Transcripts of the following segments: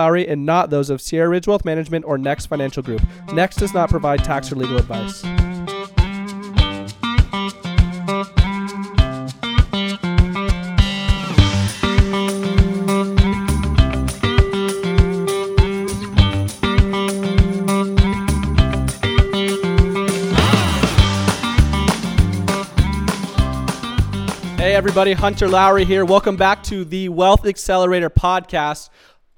Lowry and not those of Sierra Ridge Wealth Management or Next Financial Group. Next does not provide tax or legal advice. Hey, everybody, Hunter Lowry here. Welcome back to the Wealth Accelerator podcast.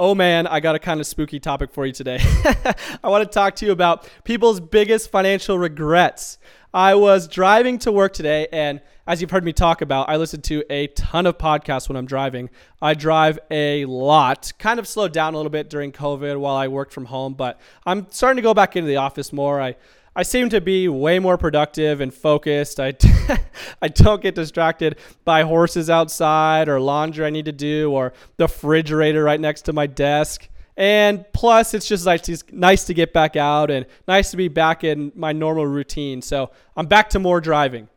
Oh man, I got a kind of spooky topic for you today. I want to talk to you about people's biggest financial regrets. I was driving to work today, and as you've heard me talk about, I listen to a ton of podcasts when I'm driving. I drive a lot, kind of slowed down a little bit during COVID while I worked from home, but I'm starting to go back into the office more. I I seem to be way more productive and focused. I, I don't get distracted by horses outside or laundry I need to do or the refrigerator right next to my desk. And plus, it's just like it's nice to get back out and nice to be back in my normal routine. So I'm back to more driving.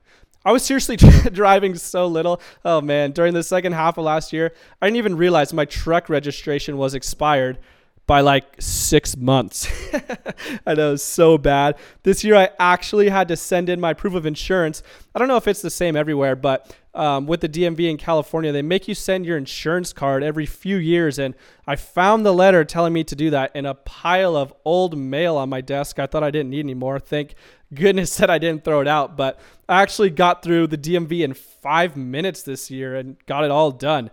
I was seriously driving so little. Oh man, during the second half of last year, I didn't even realize my truck registration was expired by like six months. I know so bad. This year, I actually had to send in my proof of insurance. I don't know if it's the same everywhere, but um, with the DMV in California, they make you send your insurance card every few years. And I found the letter telling me to do that in a pile of old mail on my desk. I thought I didn't need anymore. Thank goodness that I didn't throw it out. But I actually got through the DMV in five minutes this year and got it all done.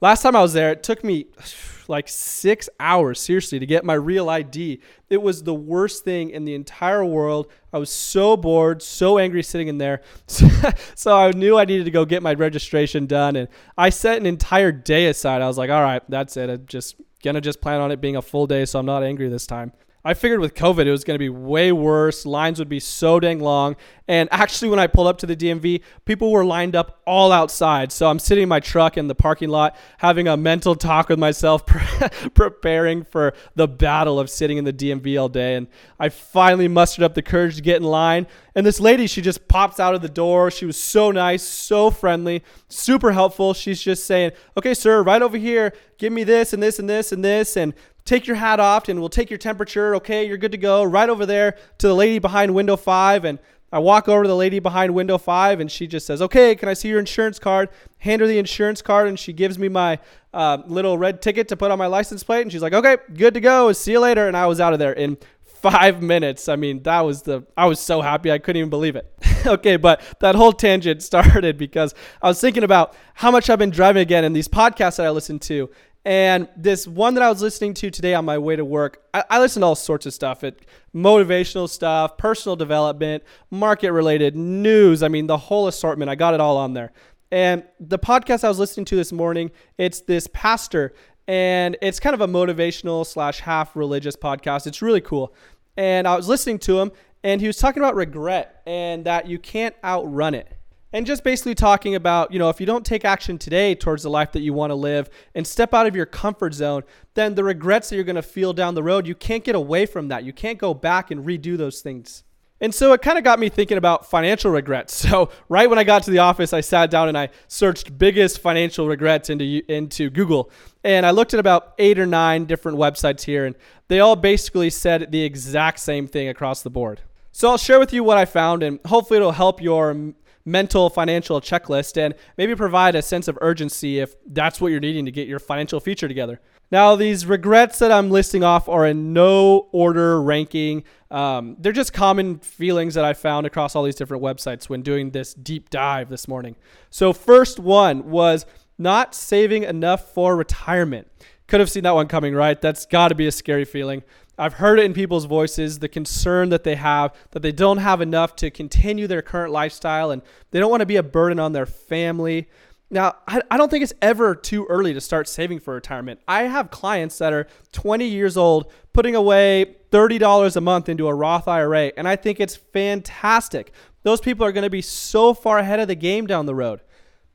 Last time I was there, it took me like six hours, seriously, to get my real ID. It was the worst thing in the entire world. I was so bored, so angry sitting in there. so I knew I needed to go get my registration done. And I set an entire day aside. I was like, all right, that's it. I'm just going to just plan on it being a full day so I'm not angry this time. I figured with COVID, it was going to be way worse. Lines would be so dang long. And actually, when I pulled up to the DMV, people were lined up all outside. So I'm sitting in my truck in the parking lot, having a mental talk with myself, preparing for the battle of sitting in the DMV all day. And I finally mustered up the courage to get in line. And this lady, she just pops out of the door. She was so nice, so friendly, super helpful. She's just saying, okay, sir, right over here, give me this and this and this and this. And take your hat off and we'll take your temperature. Okay, you're good to go. Right over there to the lady behind window five. And I walk over to the lady behind window five and she just says, Okay, can I see your insurance card? Hand her the insurance card and she gives me my uh, little red ticket to put on my license plate. And she's like, Okay, good to go. See you later. And I was out of there in five minutes. I mean, that was the, I was so happy. I couldn't even believe it. okay, but that whole tangent started because I was thinking about how much I've been driving again and these podcasts that I listen to and this one that I was listening to today on my way to work, I, I listen to all sorts of stuff. It motivational stuff, personal development, market related, news. I mean, the whole assortment. I got it all on there. And the podcast I was listening to this morning, it's this pastor, and it's kind of a motivational slash half religious podcast. It's really cool. And I was listening to him, and he was talking about regret and that you can't outrun it and just basically talking about, you know, if you don't take action today towards the life that you want to live and step out of your comfort zone, then the regrets that you're going to feel down the road, you can't get away from that. You can't go back and redo those things. And so it kind of got me thinking about financial regrets. So right when I got to the office, I sat down and I searched biggest financial regrets into into Google, and I looked at about eight or nine different websites here, and they all basically said the exact same thing across the board. So I'll share with you what I found, and hopefully it'll help your mental financial checklist and maybe provide a sense of urgency if that's what you're needing to get your financial future together. Now, these regrets that I'm listing off are in no order ranking. Um, they're just common feelings that I found across all these different websites when doing this deep dive this morning. So, first one was not saving enough for retirement. Could have seen that one coming, right? That's got to be a scary feeling. I've heard it in people's voices, the concern that they have that they don't have enough to continue their current lifestyle and they don't want to be a burden on their family. Now, I, I don't think it's ever too early to start saving for retirement. I have clients that are 20 years old putting away $30 a month into a Roth IRA, and I think it's fantastic. Those people are going to be so far ahead of the game down the road.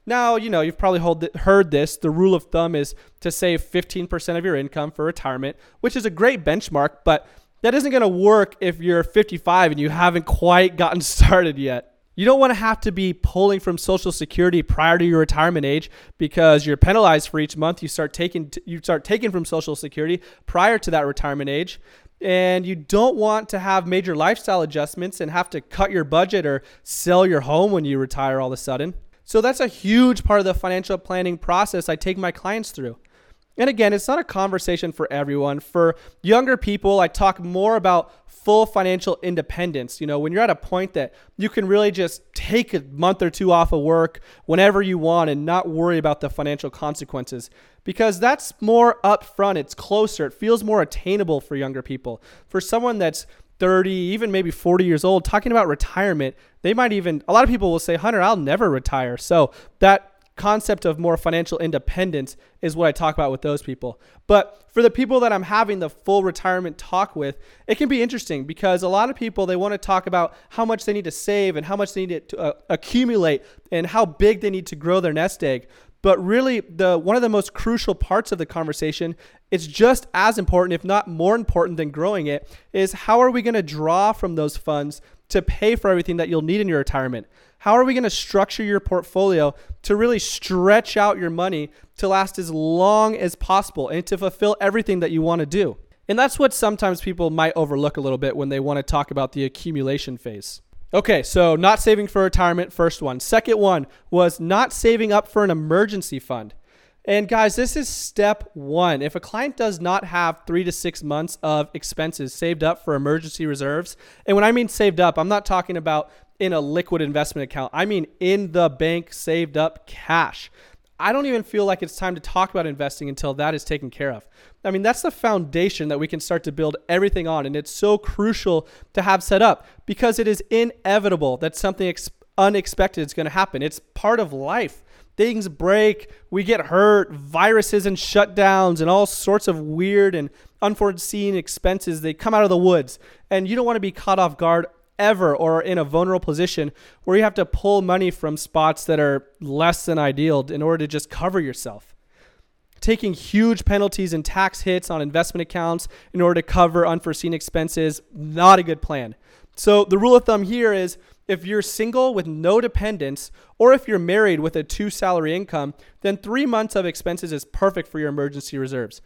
Now, you know, you've probably heard this. The rule of thumb is to save 15% of your income for retirement, which is a great benchmark, but that isn't going to work if you're 55 and you haven't quite gotten started yet. You don't want to have to be pulling from Social Security prior to your retirement age because you're penalized for each month you start taking you start taking from Social Security prior to that retirement age. And you don't want to have major lifestyle adjustments and have to cut your budget or sell your home when you retire all of a sudden. So that's a huge part of the financial planning process I take my clients through. And again, it's not a conversation for everyone. For younger people, I talk more about full financial independence. You know, when you're at a point that you can really just take a month or two off of work whenever you want and not worry about the financial consequences because that's more upfront, it's closer, it feels more attainable for younger people. For someone that's 30, even maybe 40 years old, talking about retirement, they might even, a lot of people will say, Hunter, I'll never retire. So that concept of more financial independence is what I talk about with those people. But for the people that I'm having the full retirement talk with, it can be interesting because a lot of people they want to talk about how much they need to save and how much they need to uh, accumulate and how big they need to grow their nest egg. But really, the one of the most crucial parts of the conversation, it's just as important, if not more important than growing it, is how are we going to draw from those funds to pay for everything that you'll need in your retirement? How are we going to structure your portfolio to really stretch out your money to last as long as possible and to fulfill everything that you want to do? And that's what sometimes people might overlook a little bit when they want to talk about the accumulation phase. Okay, so not saving for retirement, first one. Second one was not saving up for an emergency fund. And guys, this is step one. If a client does not have three to six months of expenses saved up for emergency reserves, and when I mean saved up, I'm not talking about in a liquid investment account. I mean, in the bank, saved up cash. I don't even feel like it's time to talk about investing until that is taken care of. I mean, that's the foundation that we can start to build everything on. And it's so crucial to have set up because it is inevitable that something ex- unexpected is going to happen. It's part of life. Things break, we get hurt, viruses and shutdowns, and all sorts of weird and unforeseen expenses. They come out of the woods, and you don't want to be caught off guard ever or in a vulnerable position where you have to pull money from spots that are less than ideal in order to just cover yourself. Taking huge penalties and tax hits on investment accounts in order to cover unforeseen expenses, not a good plan. So, the rule of thumb here is if you're single with no dependents, or if you're married with a two salary income, then three months of expenses is perfect for your emergency reserves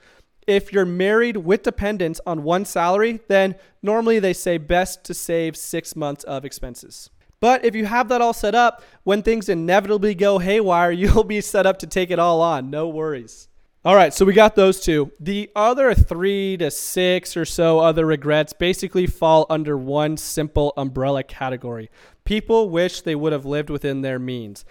if you're married with dependents on one salary, then normally they say best to save six months of expenses. But if you have that all set up, when things inevitably go haywire, you'll be set up to take it all on. No worries. All right, so we got those two. The other three to six or so other regrets basically fall under one simple umbrella category. People wish they would have lived within their means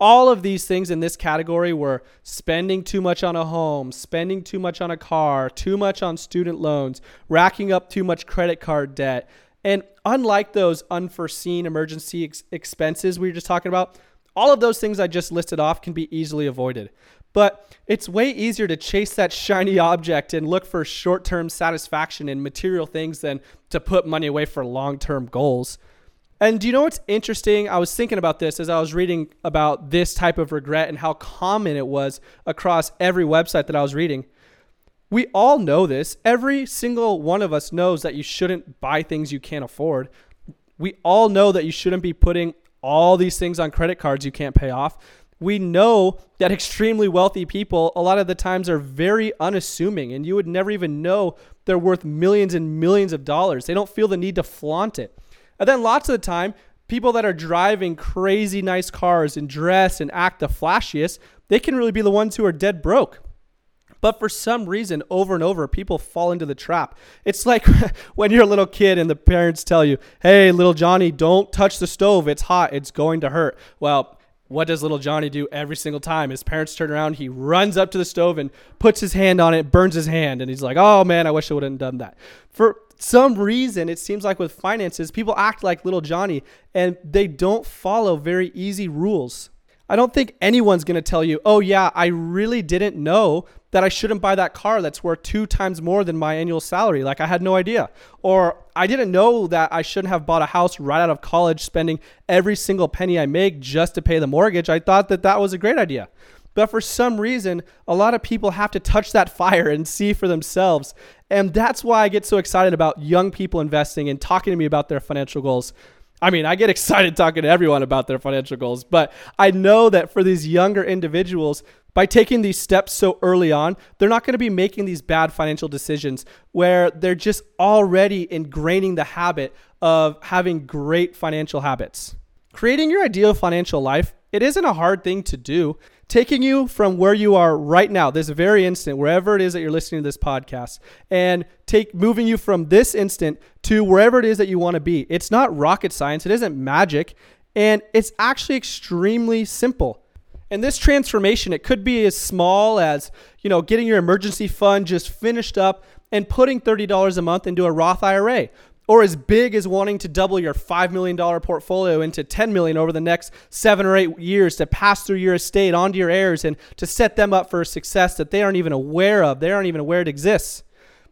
all of these things in this category were spending too much on a home, spending too much on a car, too much on student loans, racking up too much credit card debt. And unlike those unforeseen emergency ex- expenses we were just talking about, all of those things I just listed off can be easily avoided. But it's way easier to chase that shiny object and look for short term satisfaction in material things than to put money away for long term goals. And do you know what's interesting? I was thinking about this as I was reading about this type of regret and how common it was across every website that I was reading. We all know this. Every single one of us knows that you shouldn't buy things you can't afford. We all know that you shouldn't be putting all these things on credit cards you can't pay off. We know that extremely wealthy people, a lot of the times, are very unassuming, and you would never even know they're worth millions and millions of dollars. They don't feel the need to flaunt it. And then lots of the time, people that are driving crazy nice cars and dress and act the flashiest, they can really be the ones who are dead broke. But for some reason, over and over, people fall into the trap. It's like when you're a little kid and the parents tell you, hey, little Johnny, don't touch the stove. It's hot. It's going to hurt. Well, what does little Johnny do every single time? His parents turn around, he runs up to the stove and puts his hand on it, burns his hand, and he's like, oh man, I wish I wouldn't have done that. For some reason, it seems like with finances, people act like little Johnny and they don't follow very easy rules. I don't think anyone's going to tell you, oh, yeah, I really didn't know that I shouldn't buy that car that's worth two times more than my annual salary. Like, I had no idea. Or I didn't know that I shouldn't have bought a house right out of college, spending every single penny I make just to pay the mortgage. I thought that that was a great idea. But for some reason, a lot of people have to touch that fire and see for themselves. And that's why I get so excited about young people investing and talking to me about their financial goals. I mean, I get excited talking to everyone about their financial goals, but I know that for these younger individuals, by taking these steps so early on, they're not going to be making these bad financial decisions where they're just already ingraining the habit of having great financial habits. Creating your ideal financial life, it isn't a hard thing to do taking you from where you are right now, this very instant, wherever it is that you're listening to this podcast, and take moving you from this instant to wherever it is that you want to be. It's not rocket science, it isn't magic, and it's actually extremely simple. And this transformation, it could be as small as, you know, getting your emergency fund just finished up and putting $30 a month into a Roth IRA or as big as wanting to double your $5 million portfolio into 10 million over the next seven or eight years to pass through your estate onto your heirs and to set them up for a success that they aren't even aware of. They aren't even aware it exists.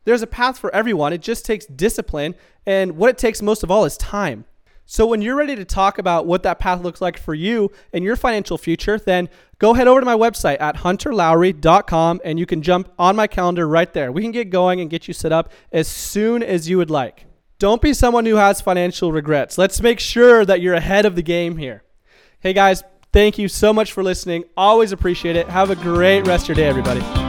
There's a path for everyone. It just takes discipline. And what it takes most of all is time. So when you're ready to talk about what that path looks like for you and your financial future, then go head over to my website at hunterlowry.com and you can jump on my calendar right there. We can get going and get you set up as soon as you would like. Don't be someone who has financial regrets. Let's make sure that you're ahead of the game here. Hey guys, thank you so much for listening. Always appreciate it. Have a great rest of your day, everybody.